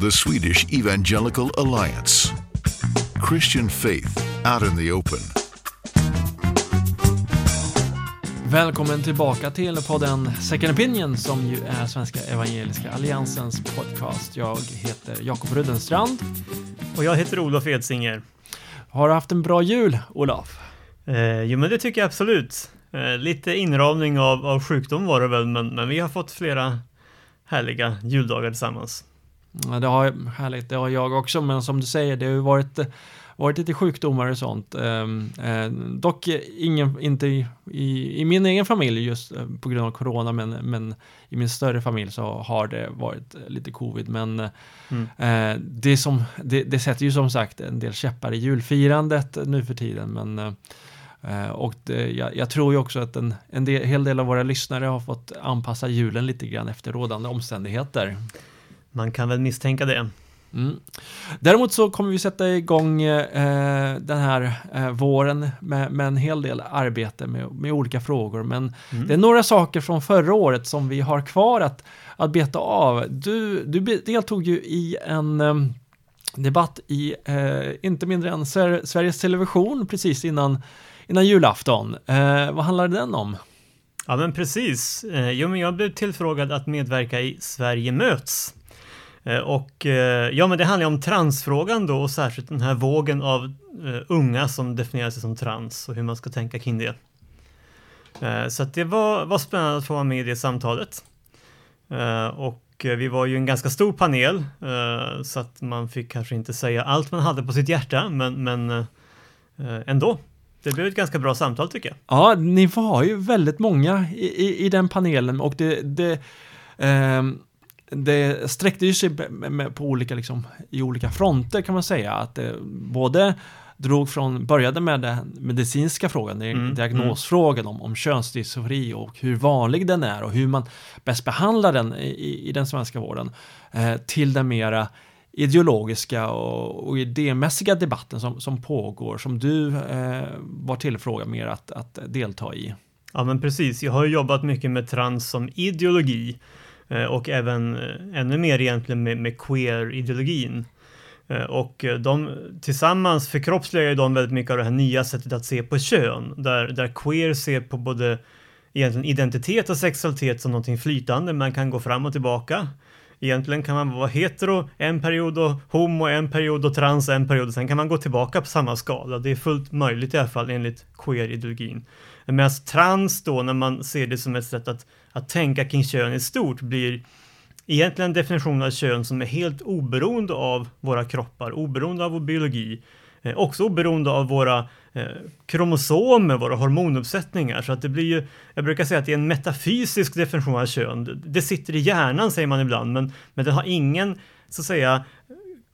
the Swedish Evangelical Alliance. Christian faith out in the open. Välkommen tillbaka till podden Second Opinion som ju är Svenska Evangeliska Alliansens podcast. Jag heter Jakob Rudenstrand. Och jag heter Olof Edsinger. Har du haft en bra jul, Olof? Eh, jo, men det tycker jag absolut. Eh, lite inramning av, av sjukdom var det väl, men, men vi har fått flera härliga juldagar tillsammans. Det har, härligt, det har jag också, men som du säger, det har ju varit, varit lite sjukdomar och sånt. Ehm, eh, dock ingen, inte i, i, i, min egen familj just eh, på grund av corona, men, men i min större familj så har det varit lite covid. Men mm. eh, det, som, det, det sätter ju som sagt en del käppar i julfirandet nu för tiden, men eh, Eh, och det, jag, jag, tror ju också att en, en del, hel del av våra lyssnare har fått anpassa julen lite grann efter rådande omständigheter. Man kan väl misstänka det. Mm. Däremot så kommer vi sätta igång eh, den här eh, våren med, med, en hel del arbete med, med olika frågor. Men mm. det är några saker från förra året som vi har kvar att, att beta av. Du, du deltog ju i en eh, debatt i eh, inte mindre än Sveriges Television precis innan innan julafton. Eh, vad handlade den om? Ja men precis. Eh, jo men jag blev tillfrågad att medverka i Sverige möts. Eh, och eh, ja men det handlar om transfrågan då och särskilt den här vågen av eh, unga som definierar sig som trans och hur man ska tänka kring det. Så att det var, var spännande att få vara med i det samtalet. och vi var ju en ganska stor panel så att man fick kanske inte säga allt man hade på sitt hjärta men, men ändå det blev ett ganska bra samtal tycker jag. Ja, ni var ju väldigt många i, i, i den panelen och det, det, Um, det sträckte ju sig på olika, liksom, i olika fronter kan man säga. Att det både drog från, började med den medicinska frågan, mm, diagnosfrågan mm. om, om könsdysfori och hur vanlig den är och hur man bäst behandlar den i, i den svenska vården. Eh, till den mera ideologiska och, och idémässiga debatten som, som pågår, som du eh, var tillfrågad mer att, att delta i. Ja, men precis. Jag har jobbat mycket med trans som ideologi Eh, och även eh, ännu mer egentligen med, med queer-ideologin. Eh, och de tillsammans förkroppsligar de väldigt mycket av det här nya sättet att se på kön, där, där queer ser på både egentligen identitet och sexualitet som någonting flytande, man kan gå fram och tillbaka. Egentligen kan man vara hetero en period och homo en period och trans en period och sen kan man gå tillbaka på samma skala. Det är fullt möjligt i alla fall enligt queer-ideologin. Medan trans då, när man ser det som ett sätt att, att tänka kring kön i stort, blir egentligen en definition av kön som är helt oberoende av våra kroppar, oberoende av vår biologi, eh, också oberoende av våra eh, kromosomer, våra hormonuppsättningar. Så att det blir ju, jag brukar säga att det är en metafysisk definition av kön. Det sitter i hjärnan säger man ibland, men, men det har ingen så att säga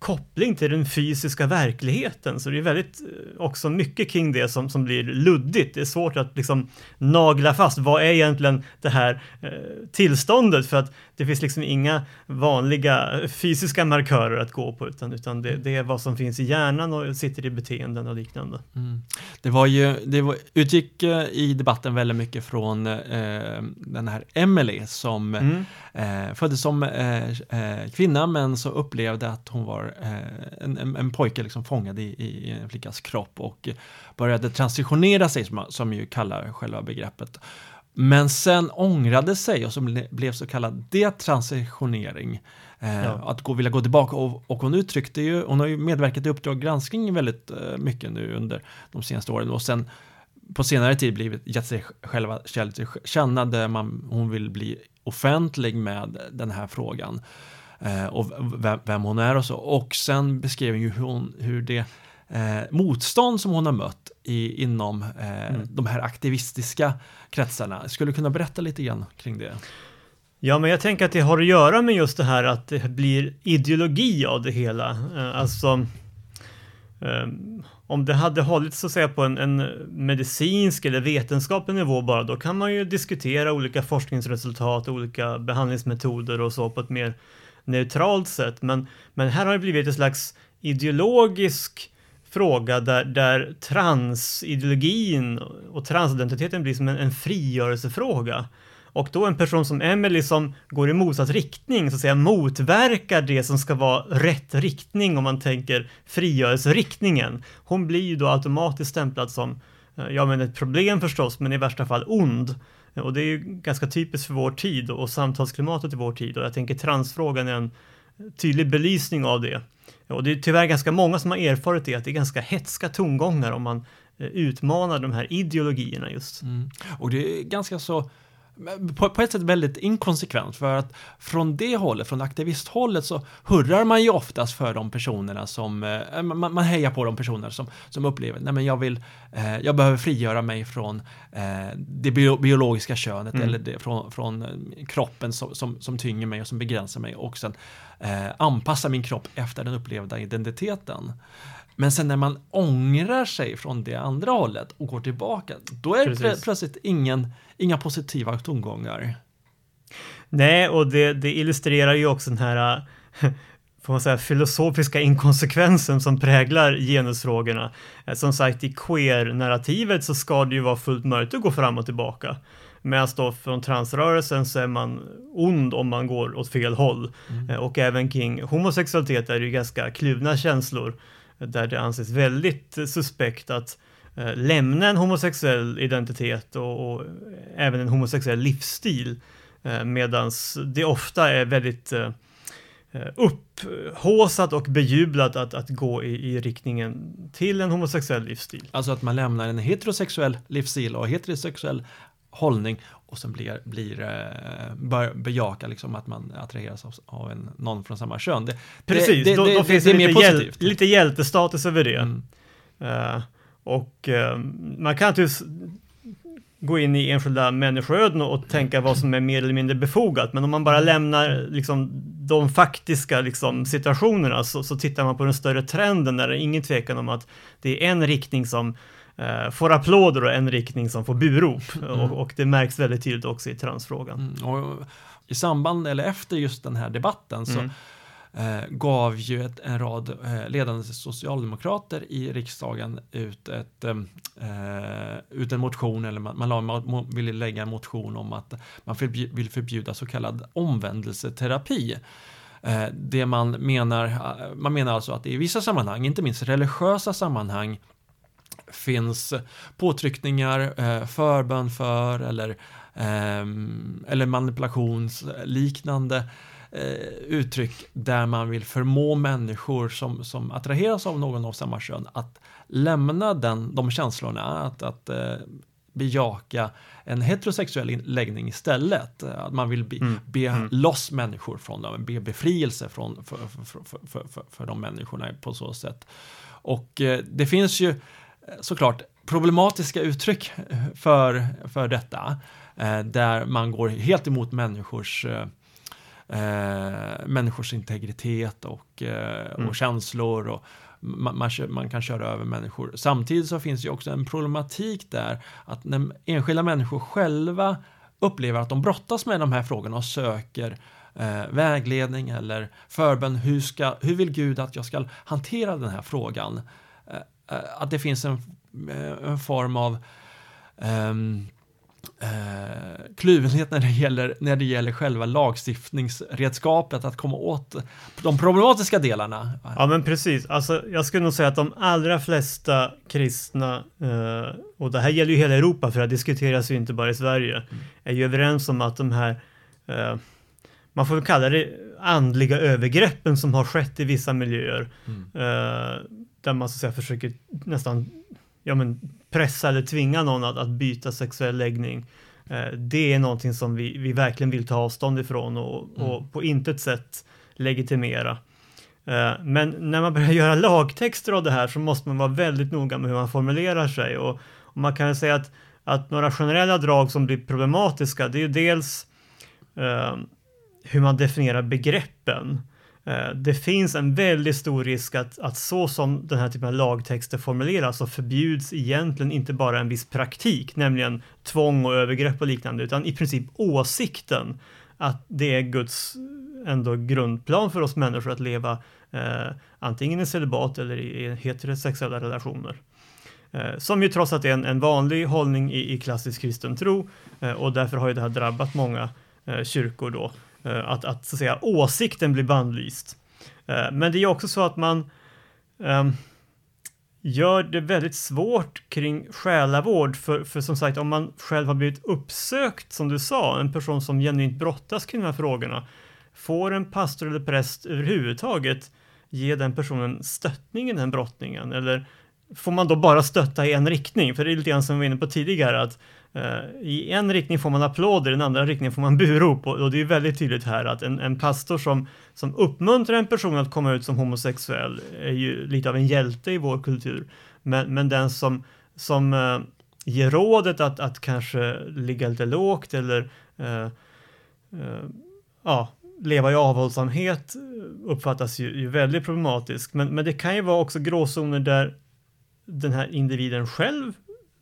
koppling till den fysiska verkligheten. Så det är väldigt eh, också mycket kring det som, som blir luddigt. Det är svårt att liksom nagla fast vad är egentligen det här eh, tillståndet för att det finns liksom inga vanliga fysiska markörer att gå på utan, utan det, det är vad som finns i hjärnan och sitter i beteenden och liknande. Mm. Det var ju, det var, utgick eh, i debatten väldigt mycket från eh, den här Emily som mm. eh, föddes som eh, eh, kvinna men så upplevde att hon var en, en, en, pojke liksom fångad i, i en flickas kropp och började transitionera sig som, som ju kallar själva begreppet. Men sen ångrade sig och som blev så kallad detransitionering. Eh, ja. Att gå, vilja gå tillbaka och, och hon uttryckte ju, hon har ju medverkat i Uppdrag granskning väldigt eh, mycket nu under de senaste åren och sen på senare tid blivit gett sig själva känna där man, hon vill bli offentlig med den här frågan eh, och vem, vem, hon är och så. Och sen beskrev ju hur, hon, hur det eh, motstånd som hon har mött i, inom eh, mm. de här aktivistiska kretsarna. Skulle du kunna berätta lite grann kring det? Ja, men jag tänker att det har att göra med just det här att det blir ideologi av det hela. Eh, alltså, eh, om det hade hållits så att säga på en, en, medicinsk eller vetenskaplig nivå bara, då kan man ju diskutera olika forskningsresultat, olika behandlingsmetoder och så på ett mer neutralt sätt. Men, men här har det blivit ett slags ideologisk fråga där, där transideologin och transidentiteten blir som en, en frigörelsefråga. Och då en person som Emily som går i motsatt riktning, så att säga motverkar det som ska vara rätt riktning om man tänker frigörelseriktningen. Hon blir ju då automatiskt stämplad som, eh, ja men ett problem förstås, men i värsta fall ond. Och det är ju ganska typiskt för vår tid och samtalsklimatet i vår tid och jag tänker transfrågan är en tydlig belysning av det. Och det är tyvärr ganska många som har erfarit det, att det är ganska hetska tongångar om man eh, utmanar de här ideologierna just. Mm. Och det är ganska så på, på, ett sätt väldigt inkonsekvent för att från det hållet, från aktivisthållet så hurrar man ju oftast för de personerna som, eh, man, man, hejar på de personer som, som upplever, nej men jag vill, eh, jag behöver frigöra mig från eh, det bio, biologiska könet mm. eller det, från, från eh, kroppen som, som, som tynger mig och som begränsar mig och sen eh, anpassa min kropp efter den upplevda identiteten. Men sen när man ångrar sig från det andra hållet och går tillbaka, då är Precis. det plötsligt ingen, inga positiva tongångar. Nej, och det, det illustrerar ju också den här får man säga, filosofiska inkonsekvensen som präglar genusfrågorna. Eh, som sagt, i queer-narrativet så ska det ju vara fullt möjligt att gå fram och tillbaka. Medan då från transrörelsen så är man ond om man går åt fel håll. Mm. Eh, och även kring homosexualitet är det ju ganska kluvna känslor där det anses väldigt suspekt att eh, lämna en homosexuell identitet och, och även en homosexuell livsstil. Eh, Medan det ofta är väldigt eh, eh, upphåsat och bejublat att, att gå i, i riktningen till en homosexuell livsstil. Alltså att man lämnar en heterosexuell livsstil och heterosexuell hållning och sen blir, blir eh, bör bejaka liksom att man attraheras av, av en, någon från samma kön. Det, Precis, det, då, då finns det, det lite, hjäl lite hjältestatus över det. Mm. Uh, och uh, man kan naturligtvis gå in i enskilda människoöden och tänka vad som är mer eller mindre befogat. Men om man bara lämnar liksom, de faktiska liksom, situationerna så, så tittar man på den större trenden där det är ingen tvekan om att det är en riktning som eh, får applåder och en riktning som får burop. Mm. Och, och, det märks väldigt tydligt också i transfrågan. Mm. I samband eller efter just den här debatten så mm eh, gav ju ett, en rad eh, ledande socialdemokrater i riksdagen ut, ett, eh, eh ut en motion, eller man, man, man ville lägga en motion om att man vill förbjuda så kallad omvändelseterapi. Eh, det man menar, eh, man menar alltså att i vissa sammanhang, inte minst religiösa sammanhang, finns påtryckningar, förbön för eller, ehm, eller manipulationsliknande uttryck där man vill förmå människor som, som attraheras av någon av samma kön att lämna den, de känslorna, att, att eh, bejaka en heterosexuell läggning istället. Att man vill be, mm. be mm. loss människor från dem, be befrielse från, för, för, för, för, för de människorna på så sätt. Och eh, det finns ju såklart problematiska uttryck för, för detta. Eh, där man går helt emot människors eh, eh människors integritet och, eh, mm. och känslor och man, man, man, kan köra över människor. Samtidigt så finns det också en problematik där att när enskilda människor själva upplever att de brottas med de här frågorna och söker eh, vägledning eller förbön. Hur, ska, hur vill Gud att jag ska hantera den här frågan? Eh, att det finns en, eh, en form av um, Uh, kluvenhet när det, gäller, när det gäller själva lagstiftningsredskapet, att komma åt de problematiska delarna. Ja men precis, alltså jag skulle nog säga att de allra flesta kristna, uh, och det här gäller ju hela Europa för det diskuteras ju inte bara i Sverige, mm. är ju överens om att de här, uh, man får väl kalla det andliga övergreppen som har skett i vissa miljöer, mm där man så att säga försöker nästan ja, men pressa eller tvinga någon att, att byta sexuell läggning. Eh, det är någonting som vi, vi verkligen vill ta avstånd ifrån och, mm. och på intet sätt legitimera. Eh, men när man börjar göra lagtexter av det här så måste man vara väldigt noga med hur man formulerar sig och, och man kan säga att, att några generella drag som blir problematiska det är ju dels eh, hur man definierar begreppen. Eh, det finns en väldigt stor risk att, att så som den här typen av lagtexter formuleras så förbjuds egentligen inte bara en viss praktik, nämligen tvång och övergrepp och liknande, utan i princip åsikten att det är Guds eh, ändå grundplan för oss människor att leva eh, antingen i celibat eller i heterosexuella relationer. Eh, som ju trots att det är en, en vanlig hållning i, i klassisk kristen tro eh, och därför har ju det här drabbat många eh, kyrkor då, eh, Eh, att, att, så att säga åsikten blir bannlyst. Eh, men det är också så att man um, gör det väldigt svårt kring själavård, för, för som sagt om man själv har blivit uppsökt, som du sa, en person som genuint brottas kring de här frågorna, får en pastor eller präst överhuvudtaget ge den personen stöttning i den brottningen? Eller får man då bara stötta i en riktning? För det är lite grann som vi var inne på tidigare, att Eh, i en riktning får man applåder, i den andra riktningen får man burop. Och, det är väldigt tydligt här att en, en pastor som, som uppmuntrar en person att komma ut som homosexuell är ju lite av en hjälte i vår kultur. Men, men den som, som uh, ger rådet att, att kanske ligga lite lågt eller uh, ja, leva i avhållsamhet uppfattas ju, ju väldigt problematiskt. Men, men det kan ju vara också gråzoner där den här individen själv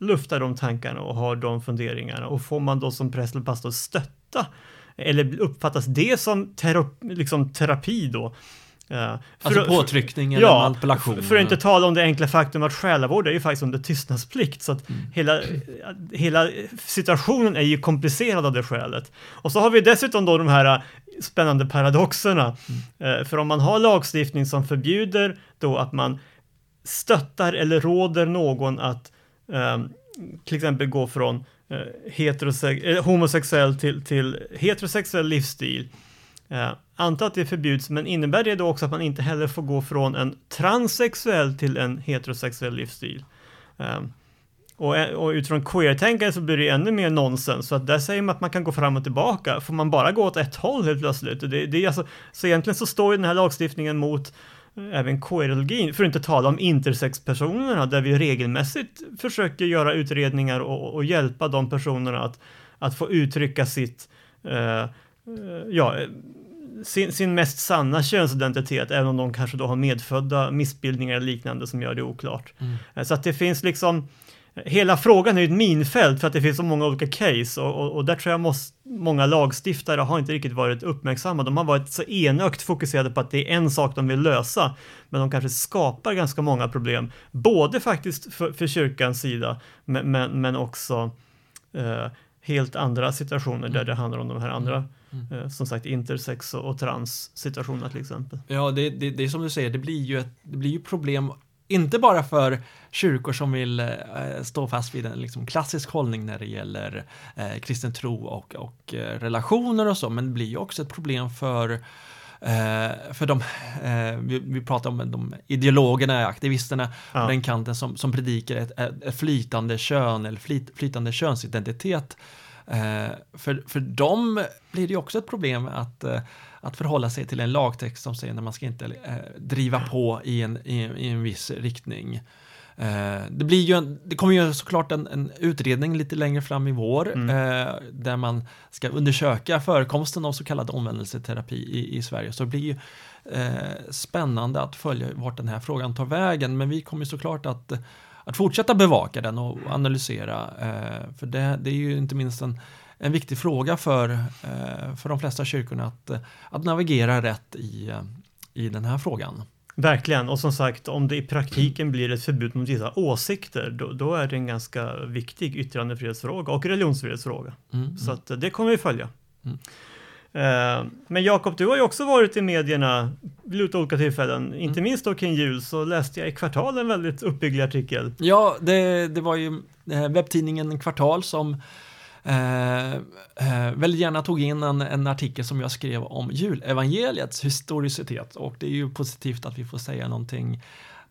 luftar de tankarna och har de funderingarna och får man då som präst eller pastor stötta eller uppfattas det som terapi, liksom terapi då? Uh, alltså påtryckning eller ja, manipulation? För, för att inte tala om det enkla faktum att själavård är ju faktiskt under tystnadsplikt så att mm. hela, hela situationen är ju komplicerad av det skälet. Och så har vi dessutom då de här spännande paradoxerna. Mm. Uh, för om man har lagstiftning som förbjuder då att man stöttar eller råder någon att Ehm, till exempel gå från uh, homosexuell till, till heterosexuell livsstil. Eh, anta att det förbjuds, men innebär det då också att man inte heller får gå från en transsexuell till en heterosexuell livsstil? Ehm, eh, och, och utifrån queer-tänkande så blir det ännu mer nonsens, så att där säger man att man kan gå fram och tillbaka. Får man bara gå åt ett håll helt plötsligt? Det, det är alltså, så egentligen så står ju den här lagstiftningen mot även queerologin, för att inte tala om intersexpersonerna där vi regelmässigt försöker göra utredningar och, och hjälpa de personerna att, att få uttrycka sitt, uh, ja, sin, sin mest sanna könsidentitet, även om de kanske då har medfödda missbildningar eller liknande som gör det oklart. Mm. Eh, så att det finns liksom Hela frågan är ju ett minfält för att det finns så många olika case och, och, och där tror jag måste, många lagstiftare har inte riktigt varit uppmärksamma. De har varit så enögt fokuserade på att det är en sak de vill lösa, men de kanske skapar ganska många problem, både faktiskt för, för kyrkans sida, men, men, men också eh, helt andra situationer mm. där det handlar om de här andra mm. eh, som sagt intersex och, och trans situationerna till exempel. Ja, det, det, det är som du säger, det blir ju ett det blir ju problem inte bara för kyrkor som vill eh, stå fast vid en liksom, klassisk hållning när det gäller eh, kristen tro och, och eh, relationer och så, men det blir ju också ett problem för eh, för de, eh, vi, vi, pratar om de ideologerna, aktivisterna ja. på den kanten som, som predikar ett, ett flytande kön eller flyt, flytande könsidentitet. Eh, för, för dem blir det också ett problem att att förhålla sig till en lagtext som säger att man ska inte eh, driva på i en, i, i en viss riktning. Eh, det, blir ju en, det kommer ju såklart en, en utredning lite längre fram i vår mm. eh, där man ska undersöka förekomsten av så kallad omvändelseterapi i, i Sverige. Så det blir ju eh, spännande att följa vart den här frågan tar vägen. Men vi kommer såklart att, att fortsätta bevaka den och analysera. Eh, för det, det är ju inte minst en en viktig fråga för, eh, för de flesta kyrkorna att, att navigera rätt i, eh, i den här frågan. Verkligen, och som sagt om det i praktiken blir ett förbud mot vissa åsikter då, då är det en ganska viktig yttrandefrihetsfråga och religionsfrihetsfråga. Mm, mm. Så att det kommer vi följa. Mm. Uh, men Jakob, du har ju också varit i medierna vid olika tillfällen, mm. inte minst då kring jul så läste jag i Kvartal en väldigt uppbygglig artikel. Ja, det, det var ju webbtidningen Kvartal som eh, eh, väldigt gärna tog in en, en artikel som jag skrev om julevangeliets historicitet och det är ju positivt att vi får säga någonting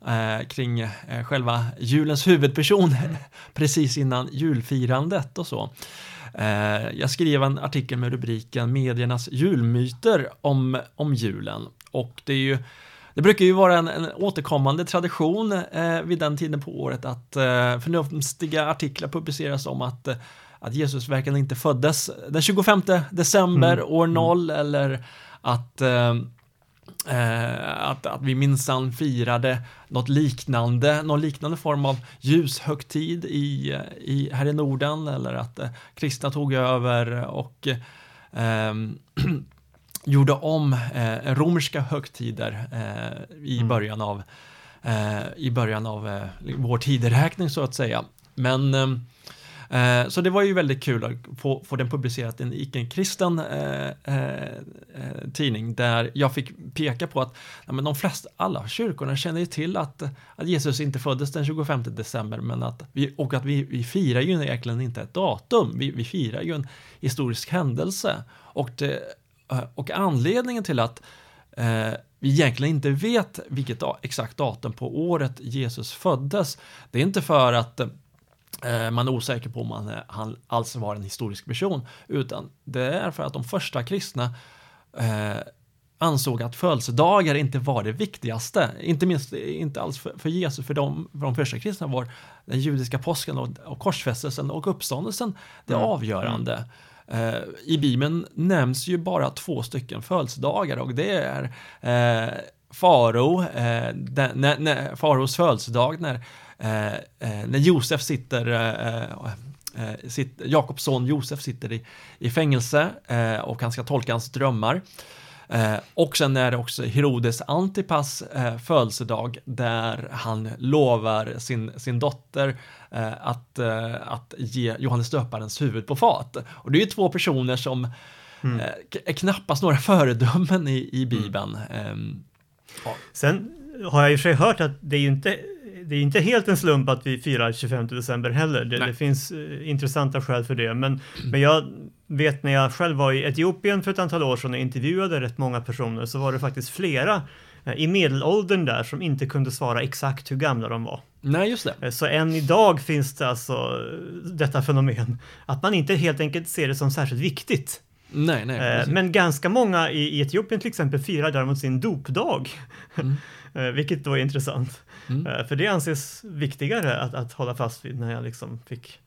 eh, kring eh, själva julens huvudperson precis innan julfirandet och så. Eh, jag skrev en artikel med rubriken Mediernas julmyter om, om julen och det är ju det brukar ju vara en, en återkommande tradition eh, vid den tiden på året att eh, förnuftiga artiklar publiceras om att eh, att Jesus verkligen inte föddes den 25 december mm. år 0 mm. eller att eh, eh, att, att vi minsann firade något liknande, någon liknande form av ljushögtid i, i, här i Norden eller att eh, kristna tog över och eh, gjorde om eh, romerska högtider eh, i mm. början av i början av vår tideräkning så att säga. Men eh, så det var ju väldigt kul att få, få den publicerat i en icke-kristen eh, eh, eh, tidning där jag fick peka på att ja, men de flesta, alla kyrkorna känner ju till att, att Jesus inte föddes den 25 december men att vi, och att vi, vi firar ju egentligen inte ett datum, vi, vi firar ju en historisk händelse. Och, det, eh, och anledningen till att eh, vi egentligen inte vet vilket exakt datum på året Jesus föddes. Det är inte för att man är osäker på om han, han alls var en historisk person, utan det är för att de första kristna eh, ansåg att födelsedagar inte var det viktigaste. Inte minst inte alls för, för Jesus, för de, för de första kristna var den judiska påsken och, och korsfästelsen och uppståndelsen det mm. avgörande. Eh, I Bibeln nämns ju bara två stycken födelsedagar och det är eh, farao, eh, när, när, faraos födelsedag när, eh, eh när Josef sitter eh, eh, sitt, Jakobs son Josef sitter i, i fängelse och han ska tolka hans drömmar. Eh, och sen är det också Herodes Antipas eh, födelsedag där han lovar sin, sin dotter eh, att, eh, att ge Johannes döparens huvud på fat. Och det är ju två personer som mm. Eh, är knappast några föredömen i, i Bibeln. Mm. Ja. Sen har jag ju sig hört att det är ju inte det är inte helt en slump att vi firar 25 december heller. Det, det finns uh, intressanta skäl för det. Men, men jag vet när jag själv var i Etiopien för ett antal år sedan och intervjuade rätt många personer så var det faktiskt flera uh, i medelåldern där som inte kunde svara exakt hur gamla de var. Nej, just det. Uh, så än idag finns det alltså detta fenomen att man inte helt enkelt ser det som särskilt viktigt. Nej, nej. Men ganska många i, Etiopien till exempel firar däremot sin dopdag. Mm. Vilket då är intressant. Mm. Eh, för det anses viktigare att, att hålla fast vid när jag liksom fick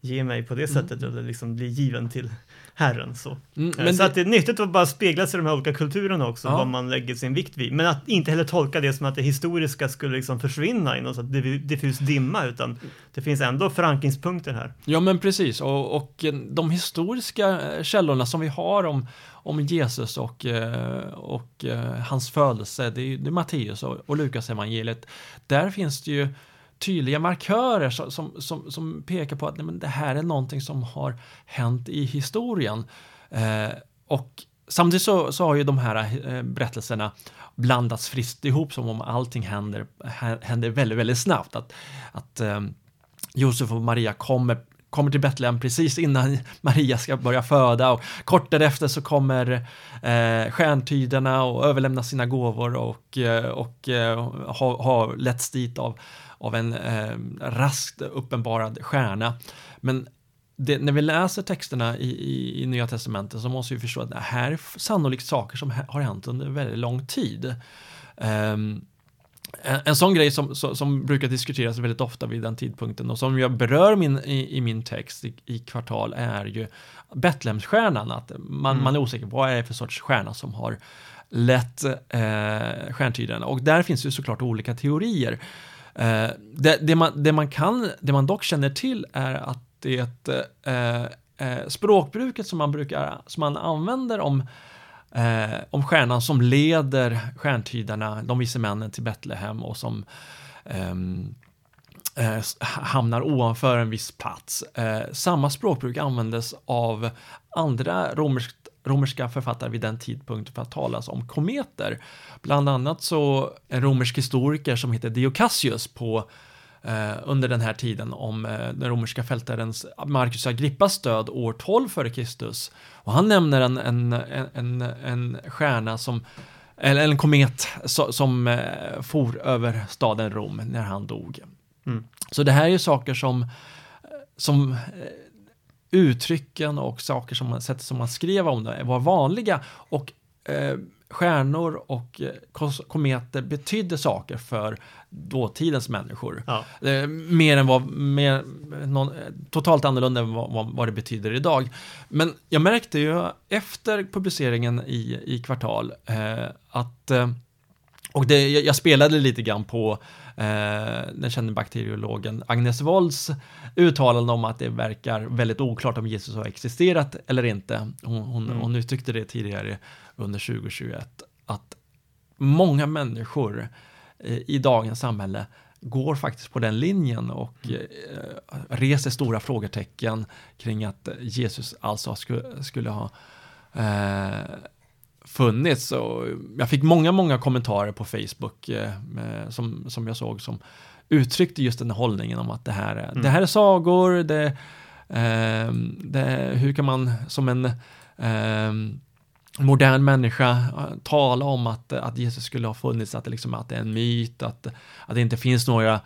ge mig på det mm. sättet eller liksom bli given till Herren. Så, mm, eh, så det... att det är nyttigt att bara spegla sig i de här olika kulturerna också, ja. vad man lägger sin vikt vid. Men att inte heller tolka det som att det historiska skulle liksom försvinna i någon diffus dimma, utan det finns ändå förankringspunkter här. Ja, men precis. Och, och de historiska källorna som vi har om, om Jesus och, eh, och hans födelse, det är, det är Matteus och, och Lukas evangeliet. Där finns det ju tydliga markörer som, som, som pekar på att nej, men det här är någonting som har hänt i historien. Eh, och samtidigt så, så har ju de här eh, berättelserna blandats friskt ihop som om allting händer, händer väldigt, väldigt snabbt. Att, att eh, Josef och Maria kommer kommer till Betlehem precis innan Maria ska börja föda och kort därefter så kommer eh, stjärntydarna och överlämnar sina gåvor och, eh, och eh, har, ha letts dit av av en eh, raskt uppenbarad stjärna. Men det, när vi läser texterna i, i, i, Nya Testamentet så måste vi förstå att det här är sannolikt saker som har hänt under väldigt lång tid. Um, en, en sån grej som, som, som, brukar diskuteras väldigt ofta vid den tidpunkten och som jag berör min, i, i min text i, i, kvartal är ju Betlehemsstjärnan. Att man, mm. man är osäker på vad är det för sorts stjärna som har lett eh, stjärntydarna. Och där finns ju såklart olika teorier. Eh, det, det, man, det, man kan, det man dock känner till är att det eh, eh, språkbruket som man brukar, som man använder om eh, om stjärnan som leder stjärntydarna, de vise männen till Betlehem och som ehm, eh, hamnar ovanför en viss plats. Eh, samma språkbruk användes av andra romerskt romerska författare vid den tidpunkten för att talas om kometer. Bland annat så en romersk historiker som heter Dio Cassius på eh, under den här tiden om eh, den romerska fältarens Marcus Agrippas död år 12 f.Kr. Och han nämner en, en, en, en stjärna som eller en komet so, som eh, for över staden Rom när han dog. Mm. Så det här är ju saker som, som eh, uttrycken och saker som man, sätt som man skrev om det var vanliga och eh, stjärnor och eh, kometer betydde saker för dåtidens människor. Ja. Eh, mer än vad, mer, någon, totalt annorlunda än vad, vad, vad, det betyder idag. Men jag märkte ju efter publiceringen i, i kvartal eh, att eh, och det, jag, jag, spelade lite grann på eh, den kände bakteriologen Agnes Wolds uttalande om att det verkar väldigt oklart om Jesus har existerat eller inte. Hon, hon, mm. hon uttryckte det tidigare under 2021 att många människor i dagens samhälle går faktiskt på den linjen och mm. eh, reser stora frågetecken kring att Jesus alltså skulle, skulle ha eh, funnits. Och jag fick många, många kommentarer på Facebook eh, som, som jag såg som uttryckte just den hållningen om att det här, mm. det här är sagor, det, eh, det, hur kan man som en eh, modern människa eh, tala om att, att Jesus skulle ha funnits, att det, liksom, att det är en myt, att, att det inte finns några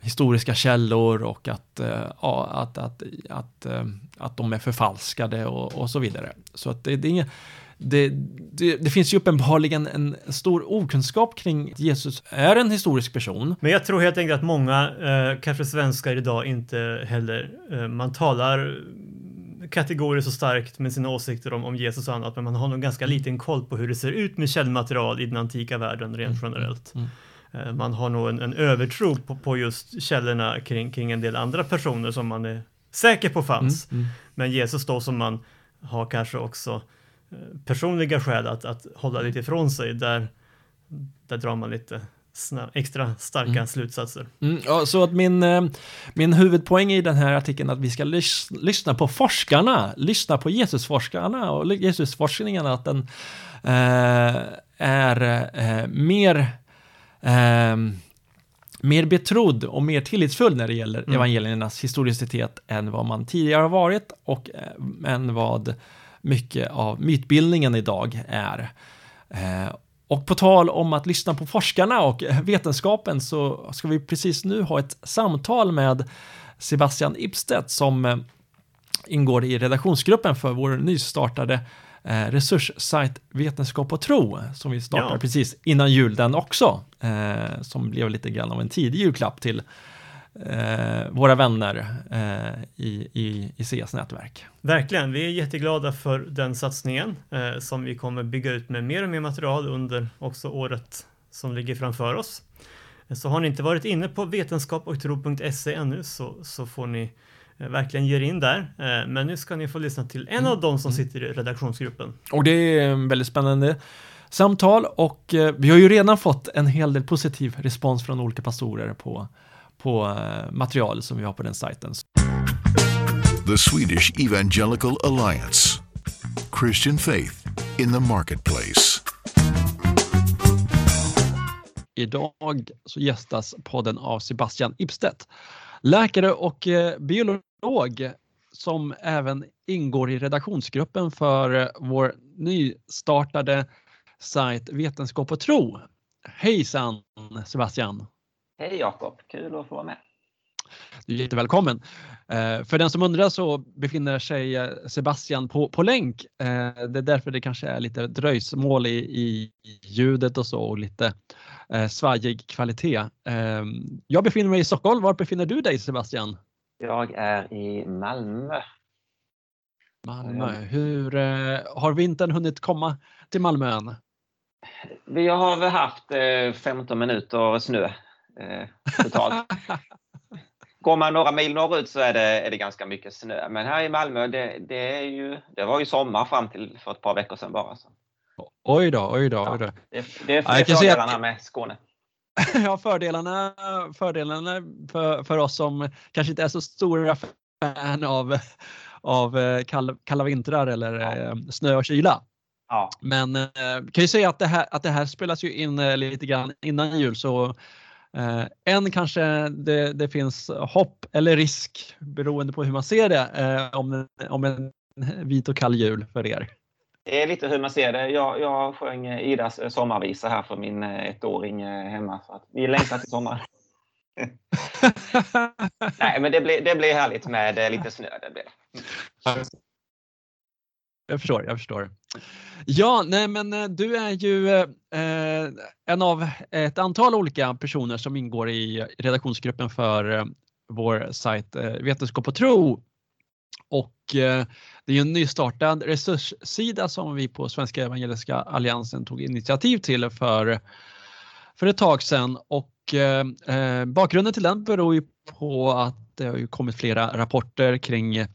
historiska källor och att, eh, ja, att, att, att, eh, att de är förfalskade och, och så vidare. Så att det, det är inget det, det, det, finns ju uppenbarligen en stor okunskap kring att Jesus är en historisk person. Men jag tror helt enkelt att många, eh, kanske svenskar idag, inte heller, eh, man talar kategoriskt och starkt med sina åsikter om, om Jesus och annat, men man har nog ganska liten koll på hur det ser ut med källmaterial i den antika världen rent mm. generellt. Mm. Eh, man har nog en, en övertro på, på, just källorna kring, kring en del andra personer som man är säker på fanns. Mm. mm. Men Jesus då som man har kanske också personliga skäl att, att hålla lite ifrån sig, där, där drar man lite extra starka mm. slutsatser. Mm, ja, så att min, eh, min huvudpoäng i den här artikeln är att vi ska lys lyssna på forskarna, lyssna på Jesusforskarna och Jesusforskningen, att den eh, är eh, mer eh, mer betrodd och mer tillitsfull när det gäller mm. evangeliernas historicitet än vad man tidigare har varit och äh, än vad mycket av mytbildningen idag är. Eh, och på tal om att lyssna på forskarna och vetenskapen så ska vi precis nu ha ett samtal med Sebastian Ibstedt som eh, ingår i redaktionsgruppen för vår nystartade eh, resurssajt Vetenskap och tro som vi startar ja. precis innan jul den också. Eh, som blev lite grann av en tidig julklapp till eh, våra vänner eh, i, i, i CS nätverk. Verkligen, vi är jätteglada för den satsningen eh, som vi kommer bygga ut med mer och mer material under också året som ligger framför oss. Så har ni inte varit inne på vetenskapochtro.se ännu så, så får ni eh, verkligen ge er in där. Eh, men nu ska ni få lyssna till en av dem som mm. sitter i redaktionsgruppen. Och det är väldigt spännande samtal och eh, vi har ju redan fått en hel del positiv respons från olika pastorer på på eh, material som vi har på den sajten. The Swedish Evangelical Alliance Christian Faith in the Marketplace Idag så gästas podden av Sebastian Ibstedt, läkare och eh, biolog som även ingår i redaktionsgruppen för eh, vår nystartade sajt Vetenskap och tro. Hejsan Sebastian! Hej Jakob, kul att få vara med. Du är jättevälkommen. Eh, för den som undrar så befinner sig eh, Sebastian på, på länk. Eh, det är därför det kanske är lite dröjsmål i, i ljudet och så och lite svajig kvalitet. Jag befinner mig i Stockholm. Var befinner du dig Sebastian? Jag är i Malmö. Malmö. Hur har vintern hunnit komma till Malmö än? Vi har haft 15 minuter snö totalt. Går man några mil norrut så är det, är det ganska mycket snö. Men här i Malmö, det, det, är ju, det var ju sommar fram till för ett par veckor sedan bara. Så. Oj då, oj då. Oj då. Ja, det, det är fördelarna att... med Skåne. ja, fördelarna, fördelarna för, för oss som kanske inte är så stora fan av, av eh, kall, kalla vintrar eller ja. Eh, snö och kyla. Ja. Men eh, kan ju säga att det här, att det här spelas ju in lite grann innan jul så Eh, än kanske det, det, finns hopp eller risk beroende på hur man ser det eh, om, om en vit och kall jul för er. Det är lite hur man ser det. Jag, jag sjöng Idas sommarvisa här för min ettåring hemma. Så att vi längtar till sommar. Nej, men det blir, det blir härligt med lite snö. Det blir. Jag förstår, jag förstår. Ja, nej men eh, du är ju eh, en av ett antal olika personer som ingår i redaktionsgruppen för eh, vår sajt eh, Vetenskap och tro. Och eh, det är en nystartad resurssida som vi på Svenska Evangeliska Alliansen tog initiativ till för, för ett tag sedan. Och eh, eh bakgrunden till den beror ju på att det har kommit flera rapporter kring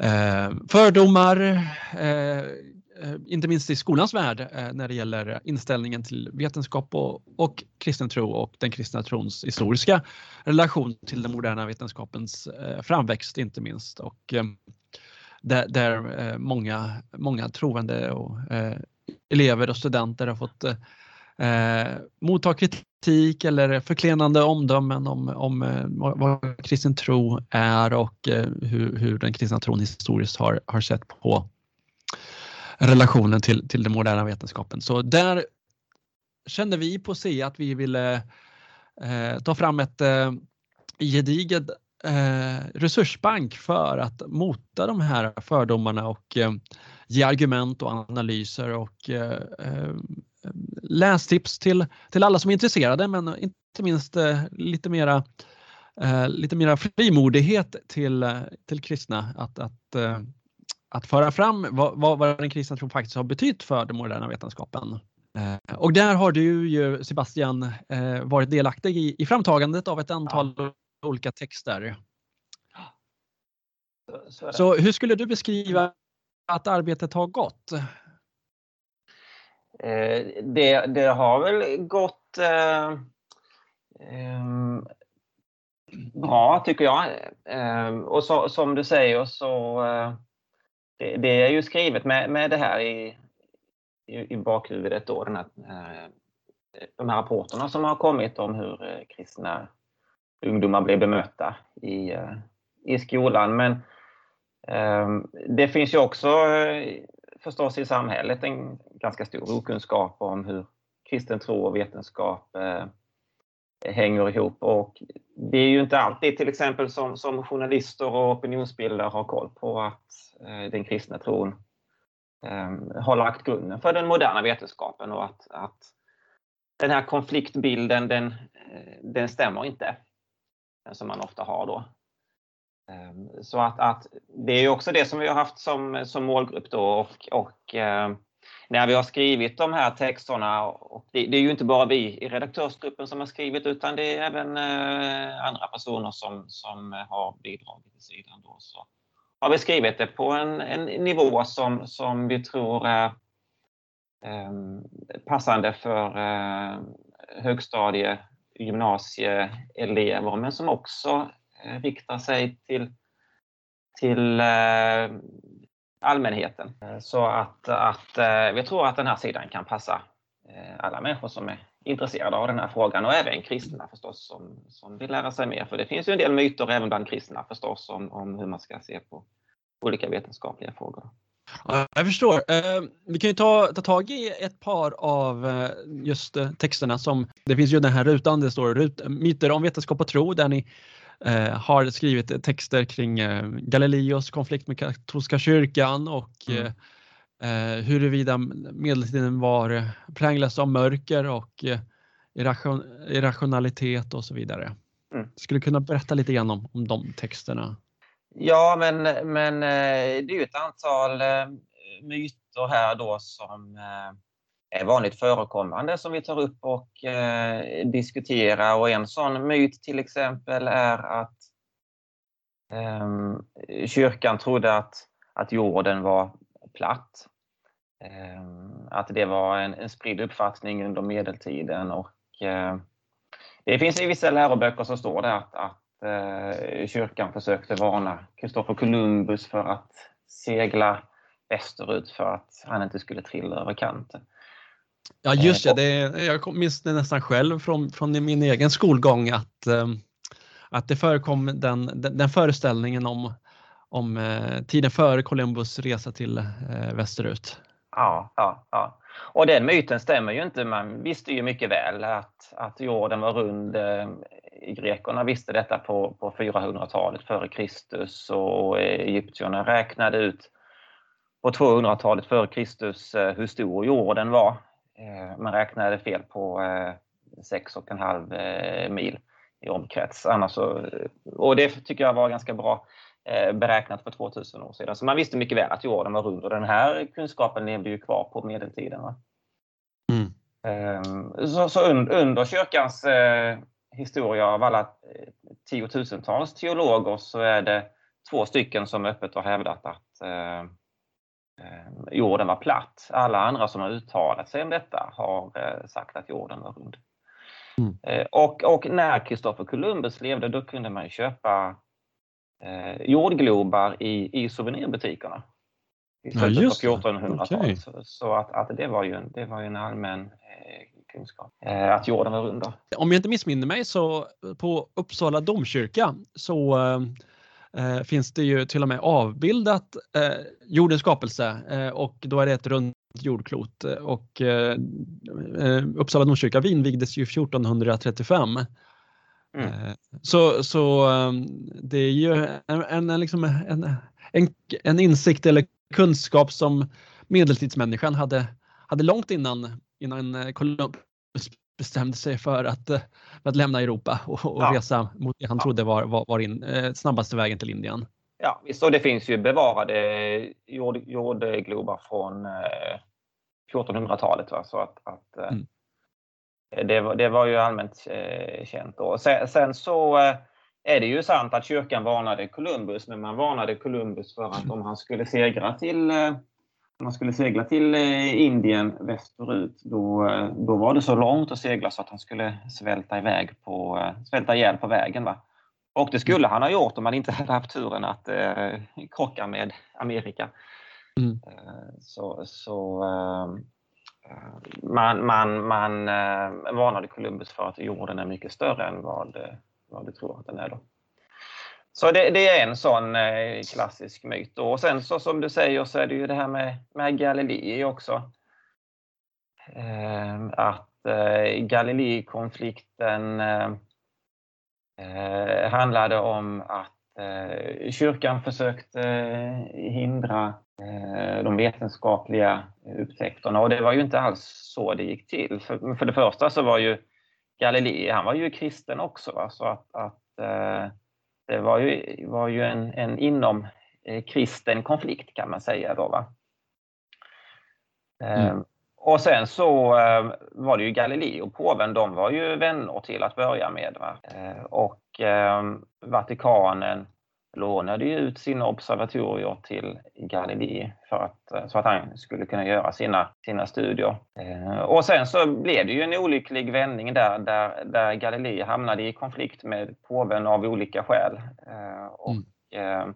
Eh, fördomar, eh, eh, inte minst i skolans värld när det gäller inställningen till vetenskap och, och kristen tro och den kristna trons historiska relation till den moderna vetenskapens framväxt inte minst. Och där, där många, många troende och elever och studenter har fått eh, motta kritik eller förklenande omdömen om, om eh, vad kristen tro är och eh, hur, hur den kristna tron historiskt har, har sett på relationen till, till den moderna vetenskapen. Så där kände vi på C att vi ville eh, ta fram ett eh, gediget eh, resursbank för att mota de här fördomarna och eh, ge argument och analyser och eh, eh lästips till, till alla som är intresserade men inte minst eh, lite mera eh, lite mera frimodighet till, eh, till kristna att, att, att föra fram vad, vad, den kristna tron faktiskt har betytt för den moderna vetenskapen. Och där har du ju Sebastian varit delaktig i, i framtagandet av ett antal ja. olika texter. Så, så, så, hur skulle du beskriva att arbetet har gått? Eh, det, det, har väl gått eh, eh, bra tycker jag. Eh, och så, som du säger så eh, det, det, är ju skrivet med, med det här i, i, i bakhuvudet då, den här, eh, de här rapporterna som har kommit om hur eh, kristna ungdomar blir bemötta i, eh, i skolan. Men ehm, det finns ju också eh, förstås i samhället en ganska stor okunskap om hur kristen tro och vetenskap eh, hänger ihop. Och det är ju inte alltid till exempel som, som journalister och opinionsbildare har koll på att eh, den kristna tron eh, har lagt grunden för den moderna vetenskapen och att, att den här konfliktbilden den, eh, den stämmer inte. Den som man ofta har då. Ehm, så att, att, det är också det som vi har haft som, som målgrupp då och, och eh, när vi har skrivit de här texterna, och det, det, är ju inte bara vi i redaktörsgruppen som har skrivit utan det är även eh, andra personer som, som har bidragit till sidan då, så har vi skrivit det på en, en nivå som, som vi tror är eh, passande för eh, högstadie gymnasieelever men som också Eh, riktar sig till, till eh, allmänheten. Så att, att eh, vi tror att den här sidan kan passa eh, alla människor som är intresserade av den här frågan och även kristna förstås som, som vill lära sig mer. För det finns ju en del myter även bland kristna förstås om, om hur man ska se på olika vetenskapliga frågor. Ja, jag förstår. Eh, vi kan ju ta, ta tag i ett par av just texterna som det finns ju den här rutan, det står myter om vetenskap och tro där ni eh, har skrivit texter kring eh, Galileos konflikt med katolska kyrkan och mm. eh, huruvida medeltiden var präglad av mörker och eh, irration, irrationalitet och så vidare. Mm. Skulle du kunna berätta lite grann om, om de texterna? Ja, men, men eh, det är ju ett antal eh, myter här då som eh, är vanligt förekommande som vi tar upp och eh, diskuterar. Och en sån myt till exempel är att eh, kyrkan trodde att, att jorden var platt. Eh, att det var en, en spridd uppfattning under medeltiden och eh, det finns i vissa läroböcker som står det att, att eh, kyrkan försökte varna Kristoffer Columbus för att segla västerut för att han inte skulle trilla över kanten. Ja just det, det jag minns det nästan själv från, från min egen skolgång att, ehm, att det förekom den, den, den föreställningen om, om eh, tiden före Columbus resa till eh, västerut. Ja, ja, ja. Och den myten stämmer ju inte. Man visste ju mycket väl att, att jorden var rund. Eh, grekerna visste detta på, på 400-talet före Kristus och egyptierna räknade ut på 200-talet före Kristus hur stor jorden var. Eh, man räknade fel på eh, sex och en halv eh, mil i omkrets. Annars så, och det tycker jag var ganska bra beräknat för 2000 år sedan. Så man visste mycket väl att jorden var rund och den här kunskapen levde ju kvar på medeltiden. Mm. Ehm, så, så under kyrkans historia av alla tiotusentals teologer så är det två stycken som öppet har hävdat att jorden var platt. Alla andra som har uttalat sig om detta har sagt att jorden var rund. Mm. Och, och, när Kristoffer Columbus levde då kunde man köpa eh, jordglobar i, i souvenirbutikerna. I slutet ja, på 1400-talet. Okay. Så, så, att, att det, var ju, det var ju en allmän eh, kunskap. Eh, att jorden var rund. Om jag inte missminner mig så på Uppsala domkyrka så eh, finns det ju till och med avbildat eh, jordens skapelse eh, och då är det ett runt jordklot och eh, Uppsala domkyrka invigdes ju 1435. Mm. Eh, så, så ehm, det är ju en, en, liksom en, en, en insikt eller kunskap som medeltidsmänniskan hade, hade långt innan, innan Columbus bestämde sig för att, för att lämna Europa och, och ja. resa mot det han ja. trodde var, var, var in, eh, snabbaste vägen till Indien. Ja, visst. Och det finns ju bevarade jord, jordglobar från eh, 1400-talet. Så att, att eh, mm. Det var, det var ju allmänt eh, känt då. Sen, sen så eh, är det ju sant att kyrkan varnade Columbus, men man varnade Columbus för att om han skulle segra till eh, man skulle segla till Indien västerut, då, då var det så långt att segla så att han skulle svälta, iväg på, svälta ihjäl på vägen. Va? Och det skulle han ha gjort om han inte hade haft turen att eh, krocka med Amerika. Mm. Så, så man, man, man eh, varnade Columbus för att jorden är mycket större än vad, vad du tror att den är. Då. Så det, det, är en sån eh, klassisk myt. Och sen så som du säger så är det ju det här med, med Galilei också. Eh, att eh, Galilei-konflikten eh, eh handlade om att eh, kyrkan försökte hindra Eh, de vetenskapliga upptäckterna. Och det var ju inte alls så det gick till. För, för det första så var ju Galilei, han var ju kristen också. Va? Så att, att eh, det var ju, var ju en, en inom eh, kristen konflikt kan man säga. Då, va? Mm. Och sen så var det ju Galilei och påven, de var ju vänner till att börja med. Va? Och Vatikanen lånade ju ut sina observatorier till Galilei för att, så att han skulle kunna göra sina, sina studier. Eh, och sen så blev det ju en olycklig vändning där, där, där Galilei hamnade i konflikt med påven av olika skäl. Eh, och mm. eh,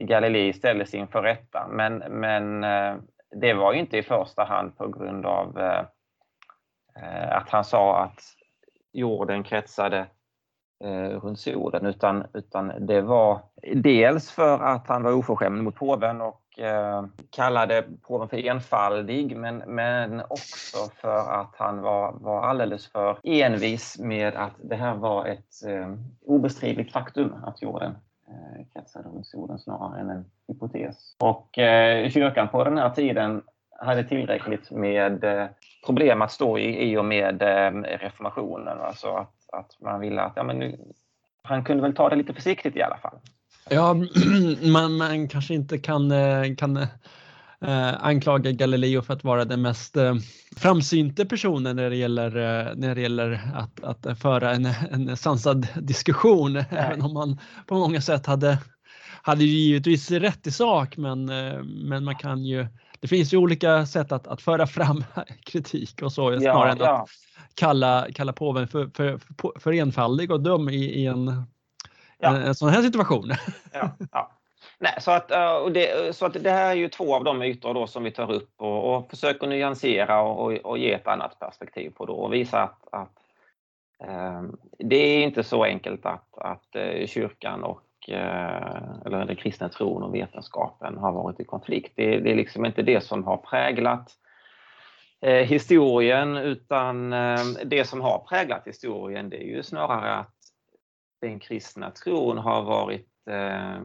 Galilei ställdes inför rätta. Men, men eh, det var ju inte i första hand på grund av eh, eh, att han sa att jorden kretsade eh, runt solen utan, utan det var dels för att han var oförskämd mot påven och eh, kallade påven för enfaldig men, men också för att han var, var alldeles för envis med att det här var ett eh, obestridligt faktum att jorden eh, kretsade runt solen snarare än en hypotes. Och eh, kyrkan på den här tiden hade tillräckligt med eh, problem att stå i i och med eh, reformationen. Alltså att att man ville att ja, men nu, han kunde väl ta det lite försiktigt i alla fall. Ja, man, man kanske inte kan, eh, kan eh, anklaga Galileo för att vara den mest eh, framsynte personen när det gäller, eh, när det gäller att, att föra en, en sansad diskussion. Nej. Även om man på många sätt hade, hade givetvis rätt i sak men, eh, men man kan ju det finns ju olika sätt att, att föra fram kritik och så snarare ja, än att kalla, kalla påven för, för, för, för enfaldig och dum i, i en, ja. en, en, sån här situation. Ja, ja. Nej, så, att, eh, det, så att det här är ju två av de myter då som vi tar upp och, och försöker nyansera och, och, och, ge ett annat perspektiv på då och visa att, att um, det är inte så enkelt att, att uh, kyrkan och eller den kristna tron och vetenskapen har varit i konflikt. Det, det är liksom inte det som har präglat eh, historien utan eh, det som har präglat historien det är ju snarare att den kristna tron har varit eh,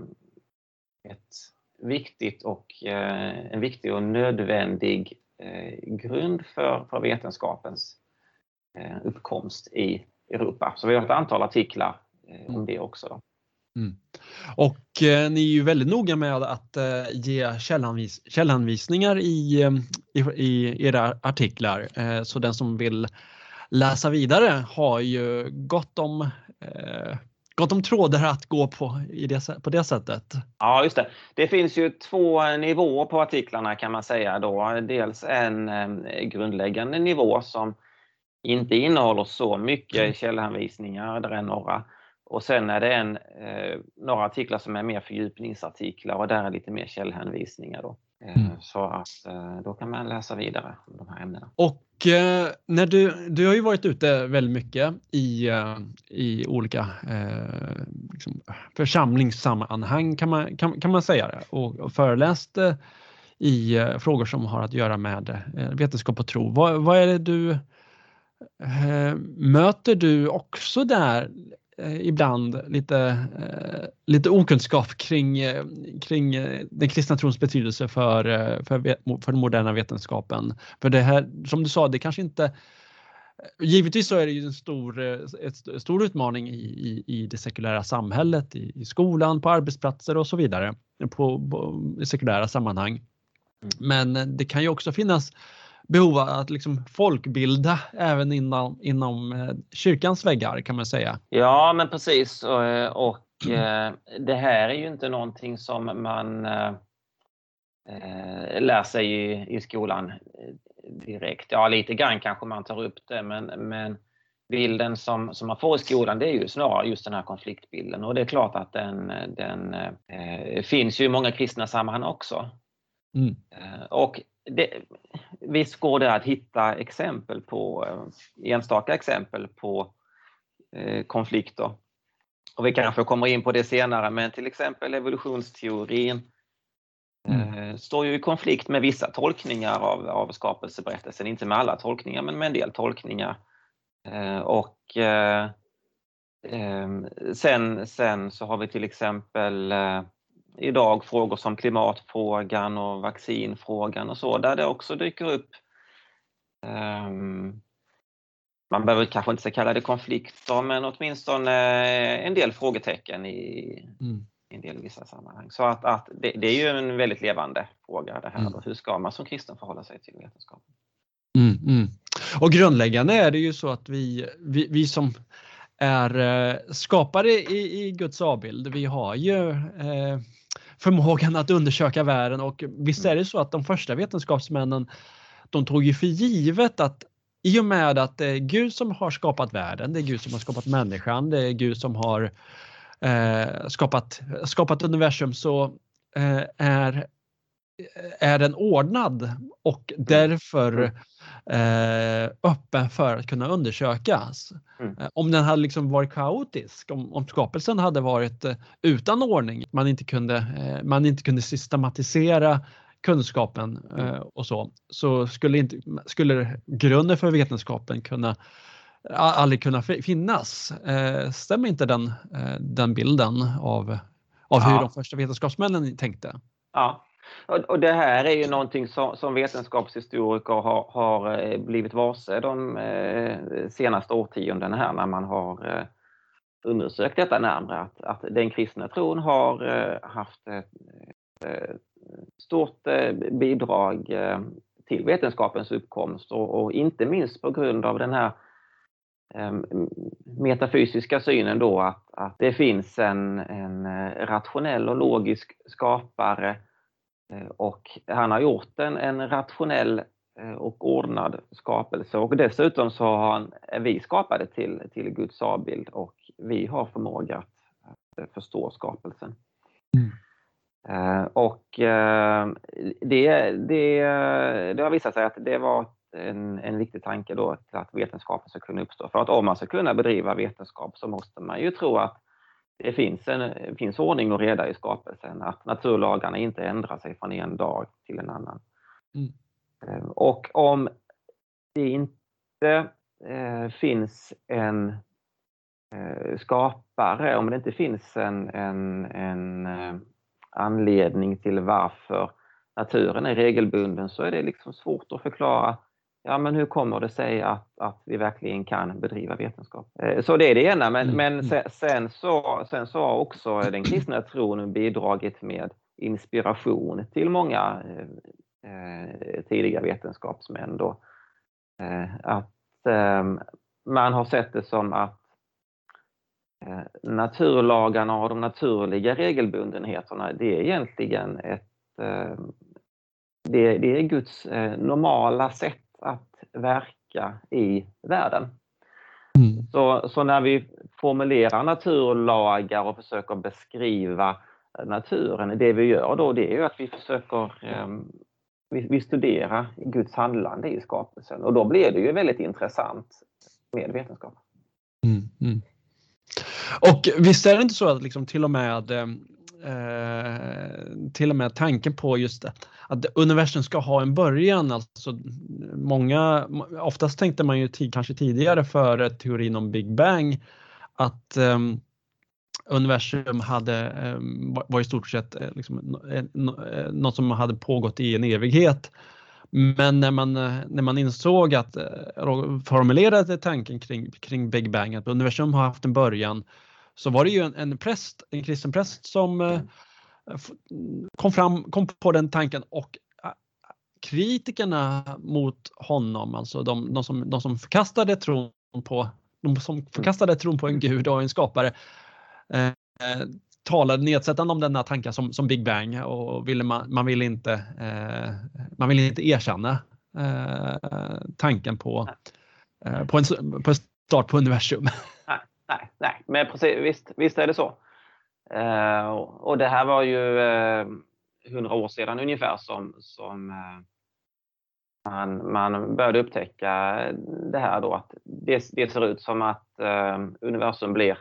ett viktigt och, eh, en viktig och nödvändig eh, grund för, för vetenskapens eh, uppkomst i Europa. Så vi har ett antal artiklar om mm. det också. Mm. Och eh, ni är ju väldigt noga med att eh, ge källanvis källanvisningar i, eh, i, i, era artiklar. Eh, så den som vill läsa vidare har ju gott om, eh, gott om trådar att gå på i det, på det sättet. Ja, just det. Det finns ju två nivåer på artiklarna kan man säga då. Dels en eh, grundläggande nivå som inte innehåller så mycket mm. källhänvisningar, där är några. Och sen är det en, eh, några artiklar som är mer fördjupningsartiklar och där är lite mer källhänvisningar. Då. Eh, mm. Så att eh, då kan man läsa vidare om de här ämnena. Och eh, när du, du har ju varit ute väldigt mycket i, i olika eh, liksom församlingssammanhang kan man, kan, kan man säga det och, och föreläst i frågor som har att göra med vetenskap och tro. Vad, vad är det du möter du också där ibland lite, eh, lite okunskap kring, eh, kring den kristna trons betydelse för, för, för den moderna vetenskapen. För det här, som du sa, det kanske inte Givetvis så är det ju en stor, ett stor utmaning i, i, i det sekulära samhället, i, i, skolan, på arbetsplatser och så vidare, på, på i sekulära sammanhang. Mm. Men det kan ju också finnas behov av att liksom folkbilda även inom, inom eh, kyrkans väggar kan man säga. Ja, men precis. Och, eh, och eh, det här är ju inte någonting som man lär sig i, i skolan direkt. Ja, lite grann kanske man tar upp det, men, men bilden som, som man får i skolan det är ju snarare just den här konfliktbilden och det är klart att den, den eh, finns ju i många kristna sammanhang också. Mm. Och det, visst går det att hitta exempel på, eh, enstaka exempel på eh, konflikter. Och vi kanske kommer in på det senare, men till exempel evolutionsteorin mm. eh, står ju i konflikt med vissa tolkningar av, av skapelseberättelsen, inte med alla tolkningar, men med en del tolkningar. Och sen, sen så har vi till exempel idag frågor som klimatfrågan och vaccinfrågan och så, där det också dyker upp um, man behöver kanske inte kalla det konflikter, men åtminstone en del frågetecken i, mm. en del vissa sammanhang. Så att, att det, det, är ju en väldigt levande fråga det här. Mm. Hur ska man som kristen förhålla sig till vetenskapen? Mm, mm, och grundläggande är det ju så att vi, vi, vi som är eh, skapare i, i Guds avbild, vi har ju eh, förmågan att undersöka världen. Och visst är det så att de första vetenskapsmännen de tog ju för givet att i och med att det är Gud som har skapat världen, det är Gud som har skapat människan, det är Gud som har eh, skapat, skapat universum så eh, är, är den ordnad och därför eh, öppen för att kunna undersökas. Mm. Eh, om den hade liksom varit kaotisk, om, om skapelsen hade varit eh, utan ordning, man inte kunde, eh, man inte kunde systematisera kunskapen mm. och så, så skulle, inte, skulle grunden för vetenskapen kunna aldrig kunna finnas. Stämmer inte den, den bilden av, av hur ja. de första vetenskapsmännen tänkte? Ja, och det här är ju någonting som, som vetenskapshistoriker har, har, eh, blivit varse de eh, senaste årtiondena här när man har eh, undersökt detta närmare. Att, att den kristna tron har eh, haft ett, ett stort bidrag till vetenskapens uppkomst och, och, inte minst på grund av den här metafysiska synen då att, att det finns en, en rationell och logisk skapare och han har gjort en, en rationell eh, och ordnad skapelse och dessutom så har han, är vi skapade till, till Guds avbild och vi har förmåga att förstå skapelsen. Mm. Eh, och det, det, det har visat sig att det var en, en viktig tanke då till att vetenskapen ska kunna uppstå. För att om man ska kunna bedriva vetenskap så måste man ju tro att det finns, en, finns ordning och reda i skapelsen, att naturlagarna inte ändrar sig från en dag till en annan. Mm. Eh, och om det inte eh, finns en eh, skapare, om det inte finns en, en, en eh, anledning till varför naturen är regelbunden så är det liksom svårt att förklara ja men hur kommer det sig att, att vi verkligen kan bedriva vetenskap? Eh, så det är det ena, men, men mm. sen, sen, så, sen så har också den kristna tron bidragit med inspiration till många eh, tidiga vetenskapsmän. Då. Eh, att eh, man har sett det som att eh, naturlagarna och de naturliga regelbundenheterna, det är egentligen ett eh, det, det är Guds eh, normala sätt att verka i världen. Mm. Så, så när vi formulerar naturlagar och försöker beskriva naturen, det vi gör då det är ju att vi försöker um, vi, vi studerar Guds handlande i skapelsen och då blir det ju väldigt intressant med vetenskap. Mm, mm. Och visst är det inte så att liksom till och med eh, till och med tanken på just det, att universum ska ha en början. Alltså många, oftast tänkte man ju kanske tidigare före teorin om Big Bang att um, universum hade, um, var i stort sett eh, liksom, eh, eh, något som hade pågått i en evighet. Men när man, när man insåg att, formulerade tanken kring, kring Big Bang, att universum har haft en början, så var det ju en, en präst, en kristen präst som kom, fram, kom på den tanken och kritikerna mot honom, alltså de, de, som, de som förkastade tron på de som förkastade tron på en gud och en skapare eh, talade nedsättande om denna tankar som, som Big Bang och ville man, man ville inte, eh, man ville inte erkänna eh, tanken på, eh, på, en, på en start på universum. Nej, nej, nej. men precis, visst, visst är det så. Eh, och det här var ju eh, hundra år sedan ungefär som, som eh, man, man började upptäcka det här då att det, det ser ut som att eh, universum blir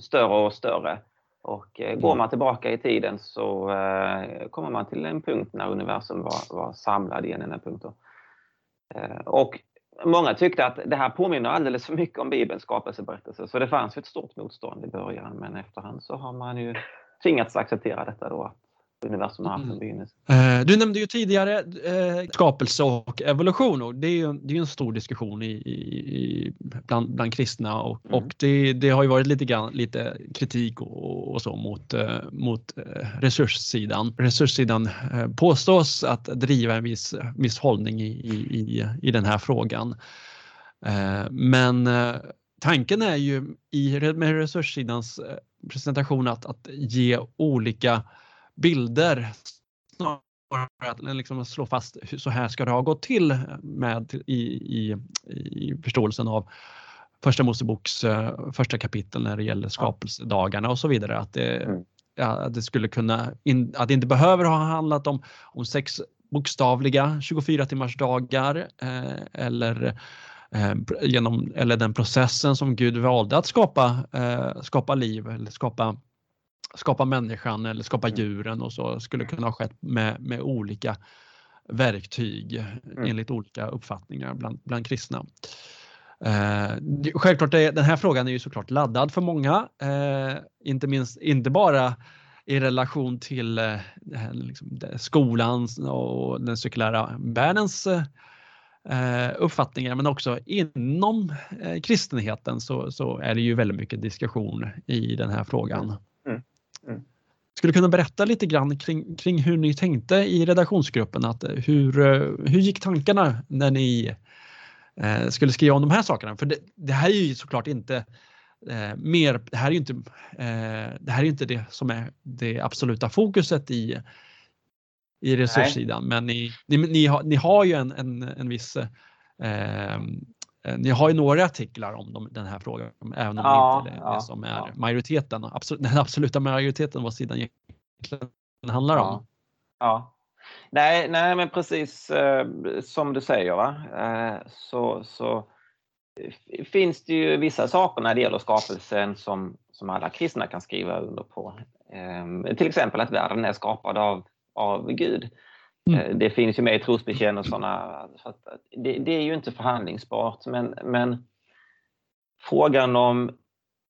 större och större. Och eh, går mm. man tillbaka i tiden så eh, kommer man till en punkt när universum var, var samlad i en enda punkt. Eh, och många tyckte att det här påminner alldeles för mycket om Bibelns skapelseberättelse, så det fanns ett stort motstånd i början, men efterhand så har man ju tvingats acceptera detta då, universum har haft en begynnelse. Mm. Du nämnde ju tidigare eh, skapelse och evolution och det är ju det är en stor diskussion i, i, bland, bland kristna och, mm. och det, det, har ju varit lite, grann, lite kritik och, och så mot, eh, mot resurssidan. Resurssidan påstås att driva en viss, viss hållning i, i, i den här frågan. Men tanken är ju i, med resurssidans presentation att, att ge olika bilder snarare att liksom slå fast så här ska det ha gått till med i, i, i förståelsen av Första Moseboks uh, första kapitel när det gäller skapelsedagarna och så vidare. Att det, mm. ja, det skulle kunna, in, att det inte behöver ha handlat om, om sex bokstavliga 24 timmars dagar eh, eller eh, genom eller den processen som Gud valde att skapa, eh, skapa liv eller skapa skapa människan eller skapa mm. djuren och så skulle kunna ha skett med, med olika verktyg mm. enligt olika uppfattningar bland, bland kristna. Eh, självklart är den här frågan är ju såklart laddad för många, eh, inte minst inte bara i relation till eh, liksom, skolans och den sekulära världens eh, uppfattningar men också inom eh, kristenheten så, så är det ju väldigt mycket diskussion i den här frågan. Mm. Skulle kunna berätta lite grann kring, kring hur ni tänkte i redaktionsgruppen? Att eh, hur, eh, hur gick tankarna när ni eh, skulle skriva om de här sakerna? För det, det här är ju såklart inte eh, mer, det här är inte, eh, det här är inte det som är det absoluta fokuset i, i resurssidan, Nej. men ni, ni, ni, har, ni har ju en, en, en viss Eh, ni har ju några artiklar om den här frågan, även om ja, det inte är det som är ja. majoriteten, absolut, den absoluta majoriteten vad sidan egentligen handlar om. Ja. Nej, nej, men precis eh, som du säger, va? Eh, så, så finns det ju vissa saker när det gäller skapelsen som, som alla kristna kan skriva under på. Eh, till exempel att världen är skapad av, av Gud. Mm. Eh, det finns ju med i trosbekännelserna. Eh, det, det, är ju inte förhandlingsbart, men, men frågan om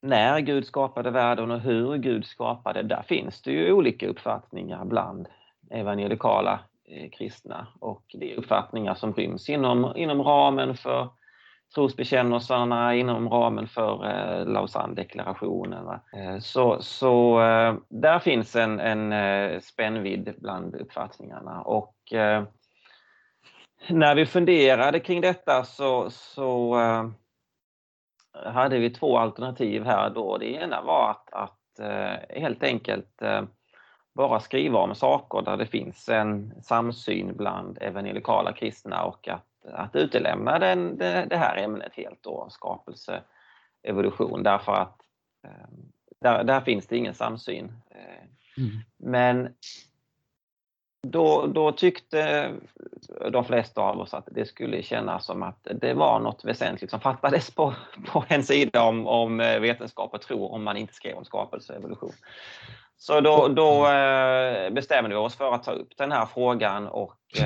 när Gud skapade världen och hur Gud skapade, där finns det ju olika uppfattningar bland evangelikala eh, kristna och det är uppfattningar som ryms inom, inom ramen för trosbekännelserna inom ramen för eh, Lausanne-deklarationen. Eh, så så eh, där finns en, en eh, spännvidd bland uppfattningarna och när vi funderade kring detta så, så hade vi två alternativ här då. Det ena var att, att helt enkelt bara skriva om saker där det finns en samsyn bland evangelikala kristna och att, att utelämna den, det, det här ämnet helt då, skapelse, evolution, därför att där, där finns det ingen samsyn. Mm. Men då, då, tyckte de flesta av oss att det skulle kännas som att det var något väsentligt som fattades på, på en sida om, om vetenskap och tro om man inte skrev om skapelse och evolution. Så då, då eh, bestämde vi oss för att ta upp den här frågan och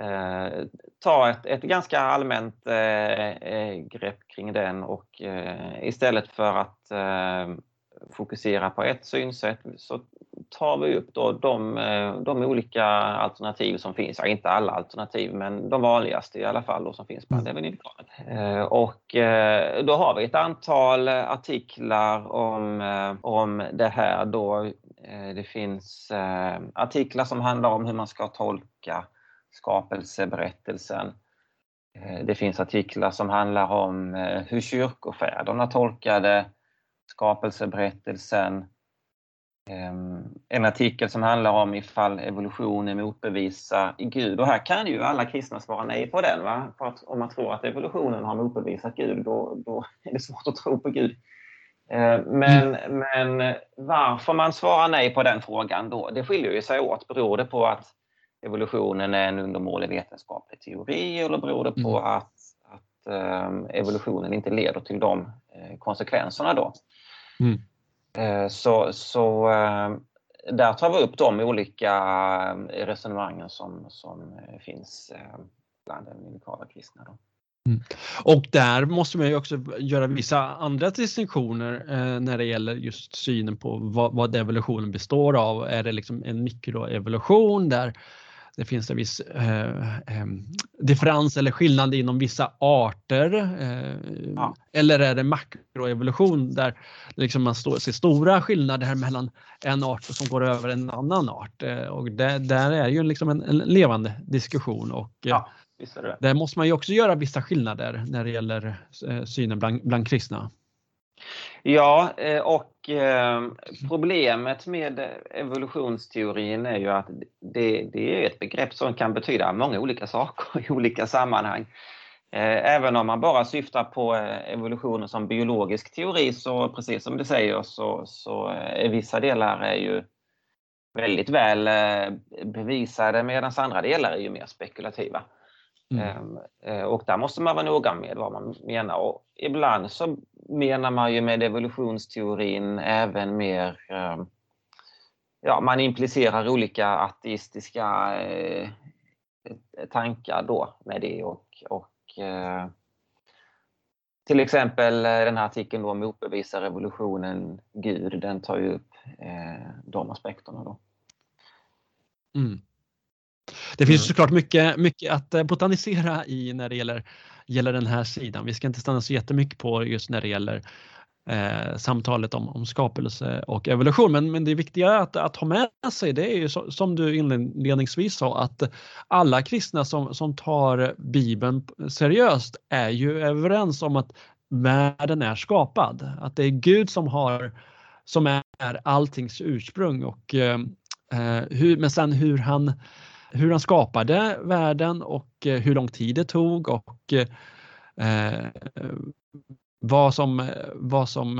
eh, eh, ta ett, ett ganska allmänt eh, eh, grepp kring den och eh, istället för att fokusera på ett synsätt så tar vi upp då de, de olika alternativ som finns. Ja, inte alla alternativ, men de vanligaste i alla fall då, som finns evangelikaler. Mm. Och då har vi ett antal artiklar om, om det här då. Det finns artiklar som handlar om hur man ska tolka skapelseberättelsen. Eh, det finns artiklar som handlar om eh, hur kyrkofäderna tolkade skapelseberättelsen. Eh, en artikel som handlar om ifall evolutionen motbevisar Gud. Och här kan ju alla kristna svara nej på den. Va? För att om man tror att evolutionen har motbevisat Gud, då, då är det svårt att tro på Gud. Men, men varför man svarar nej på den frågan då, det skiljer ju sig åt. Beror det på att evolutionen är en undermålig vetenskaplig teori eller beror det på mm. att, att um, evolutionen inte leder till de uh, konsekvenserna då? Mm. Uh, så så uh, där tar vi upp de olika resonemangen som, som finns bland den lokala kristna. Då. Mm. Och där måste man ju också göra vissa andra distinktioner eh, när det gäller just synen på vad, vad evolutionen består av. Är det liksom en mikroevolution där det finns en viss eh, eh, differens eller skillnad inom vissa arter. Eh, ja. Eller är det makroevolution där liksom man står, ser stora skillnader mellan en art som går över en annan art. Eh, och det, där är ju liksom en, en levande diskussion och eh, ja, där måste man ju också göra vissa skillnader när det gäller eh, synen bland, bland kristna. Ja, och Eh, problemet med evolutionsteorin är ju att det, det, är ett begrepp som kan betyda många olika saker i olika sammanhang. Eh, även om man bara syftar på eh, evolutionen som biologisk teori så precis som du säger så, så eh, är vissa delar är ju väldigt väl eh, bevisade medan andra delar är ju mer spekulativa. Mm. Ehm, eh, och där måste man vara noga med vad man menar. Och ibland så menar man ju med evolutionsteorin även mer ehm, Ja, man implicerar olika ateistiska eh, tankar då med det och, och eh, till exempel den här artikeln då motbevisar revolutionen Gud, den tar ju upp de aspekterna då. Mm. Det finns mm. såklart mycket, mycket att eh, botanisera i när det gäller, gäller den här sidan. Vi ska inte stanna så jättemycket på just när det gäller eh, samtalet om, om skapelse och evolution. Men, men det viktiga att, att ha med sig det är ju så, som du inledningsvis sa att alla kristna som, som tar Bibeln seriöst är ju överens om att världen är skapad. Att det är Gud som har som är alltings ursprung och eh, eh hur, men sen hur han hur han skapade världen och eh, hur lång tid det tog och eh, vad som, vad som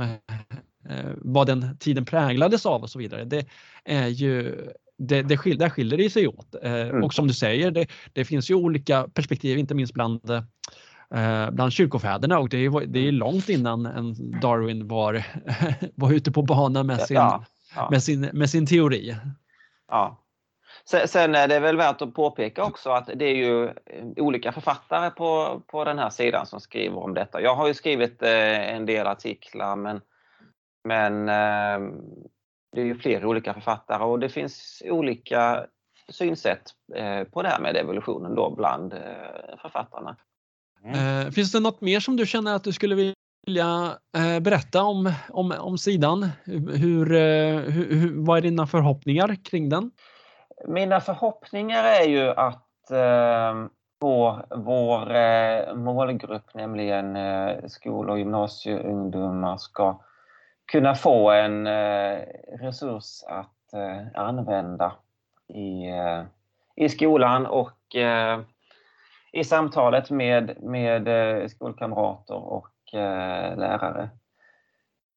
eh, vad den tiden präglades av och så vidare. Det är ju det, det skil, där skiljer det sig åt. Mm. Och som du säger, det, det, finns ju olika perspektiv, inte minst bland eh, bland kyrkofäderna och det är, det är långt innan en Darwin var, var ute på banan med sin, ja, ja. Med sin, med sin teori. Ja, Sen är det väl värt att påpeka också att det är ju eh, olika författare på, på den här sidan som skriver om detta. Jag har ju skrivit eh, en del artiklar men, men eh, det är ju flera olika författare och det finns olika synsätt på det här med evolutionen då bland författarna. Mm. Finns det något mer som du känner att du skulle vilja berätta om, om, om sidan? Hur, hur, vad är dina förhoppningar kring den? Mina förhoppningar är ju att, eh, vår, vår eh, målgrupp, nämligen eh, skol och gymnasieungdomar, ska kunna få en eh, resurs att eh, använda i, eh, i skolan och eh, i samtalet med, med eh, skolkamrater och eh, lärare.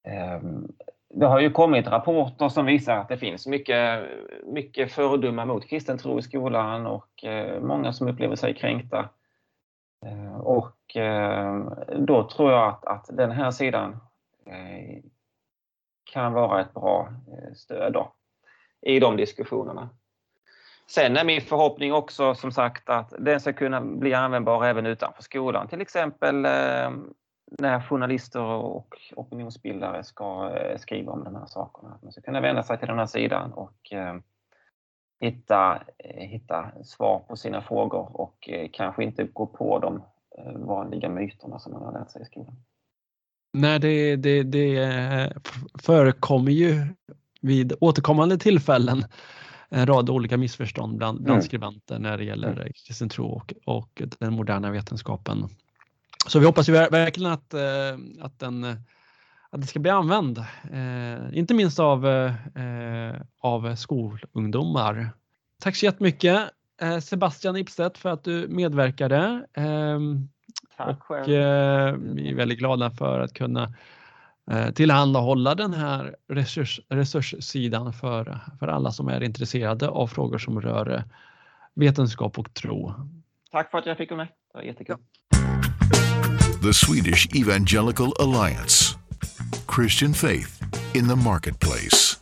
Ehm, det har ju kommit rapporter som visar att det finns mycket, mycket fördomar mot kristen tro i skolan och eh, många som upplever sig kränkta. Eh, och eh, då tror jag att, att den här sidan kan vara ett bra stöd då, i de diskussionerna. Sen är min förhoppning också som sagt att den ska kunna bli användbar även utanför skolan. Till exempel när journalister och opinionsbildare ska eh, skriva om de här sakerna. Man ska kunna vända sig till den här sidan och eh, hitta, eh, hitta svar på sina frågor och kanske inte gå på de vanliga myterna som man har lärt sig i skolan. Nej, det, det, det förekommer ju vid återkommande tillfällen en rad olika missförstånd bland, bland mm. skribenter när det gäller mm. kristen tro och, och den moderna vetenskapen. Så vi hoppas ju verkligen att, eh, att, den, att det ska bli använd, eh, inte minst av, eh, av skolungdomar. Tack så jättemycket Sebastian Ipstedt för att du medverkade. Ehm, Tack och, själv. Vi är väldigt glada för att kunna tillhandahålla den här resurs, resurssidan för, för alla som är intresserade av frågor som rör vetenskap och tro. Tack för att jag fick vara med. Det var jättekul. The Swedish Evangelical Alliance. Christian faith in the marketplace.